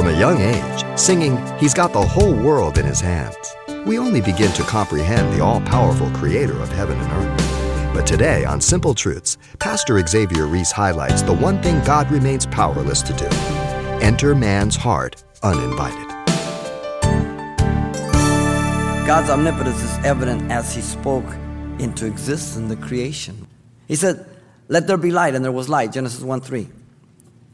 From a young age, singing He's Got the Whole World in His Hands, we only begin to comprehend the all powerful Creator of heaven and earth. But today on Simple Truths, Pastor Xavier Reese highlights the one thing God remains powerless to do enter man's heart uninvited. God's omnipotence is evident as He spoke into existence the creation. He said, Let there be light, and there was light. Genesis 1 3.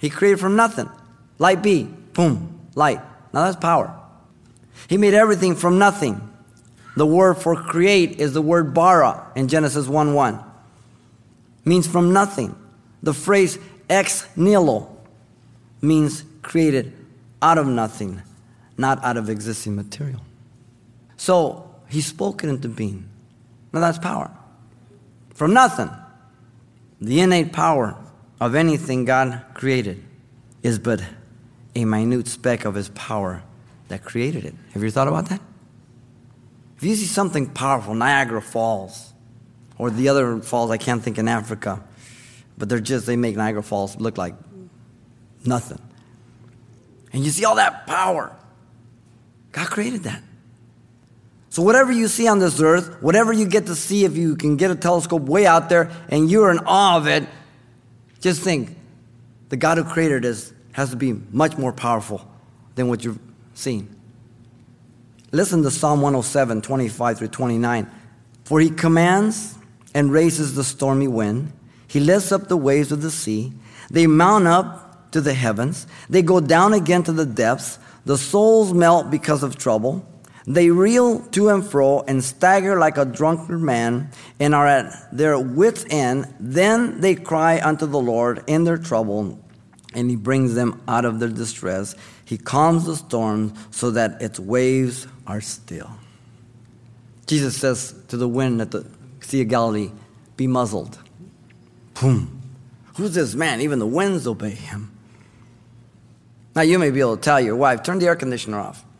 He created from nothing. Light be, boom, light. Now that's power. He made everything from nothing. The word for create is the word bara in Genesis 1 1. Means from nothing. The phrase ex nihilo means created out of nothing, not out of existing material. So he spoke it into being. Now that's power. From nothing. The innate power of anything God created is but a minute speck of his power that created it. Have you thought about that? If you see something powerful, Niagara Falls, or the other falls I can't think in Africa, but they're just, they make Niagara Falls look like nothing. And you see all that power. God created that. So, whatever you see on this earth, whatever you get to see, if you can get a telescope way out there and you're in awe of it, just think the God who created this has to be much more powerful than what you've seen. Listen to Psalm 107, 25 through 29. For he commands and raises the stormy wind, he lifts up the waves of the sea, they mount up to the heavens, they go down again to the depths, the souls melt because of trouble. They reel to and fro and stagger like a drunken man and are at their wits' end. Then they cry unto the Lord in their trouble, and he brings them out of their distress. He calms the storm so that its waves are still. Jesus says to the wind at the Sea of Galilee, Be muzzled. Boom. Who's this man? Even the winds obey him. Now, you may be able to tell your wife, Turn the air conditioner off.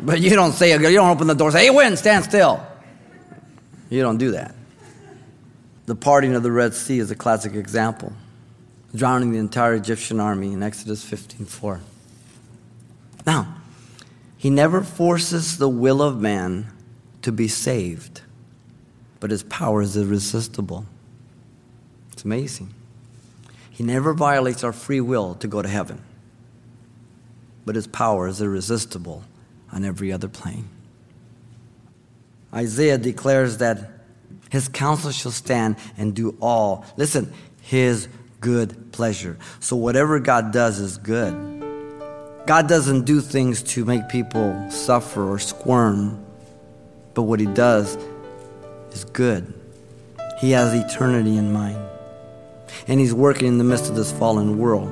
But you don't say, you don't open the door say, hey, wind, stand still. You don't do that. The parting of the Red Sea is a classic example, drowning the entire Egyptian army in Exodus 15:4. Now, he never forces the will of man to be saved, but his power is irresistible. It's amazing. He never violates our free will to go to heaven, but his power is irresistible on every other plane. Isaiah declares that his counsel shall stand and do all. Listen, his good pleasure. So whatever God does is good. God doesn't do things to make people suffer or squirm, but what he does is good. He has eternity in mind. And he's working in the midst of this fallen world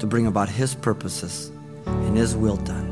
to bring about his purposes and his will done.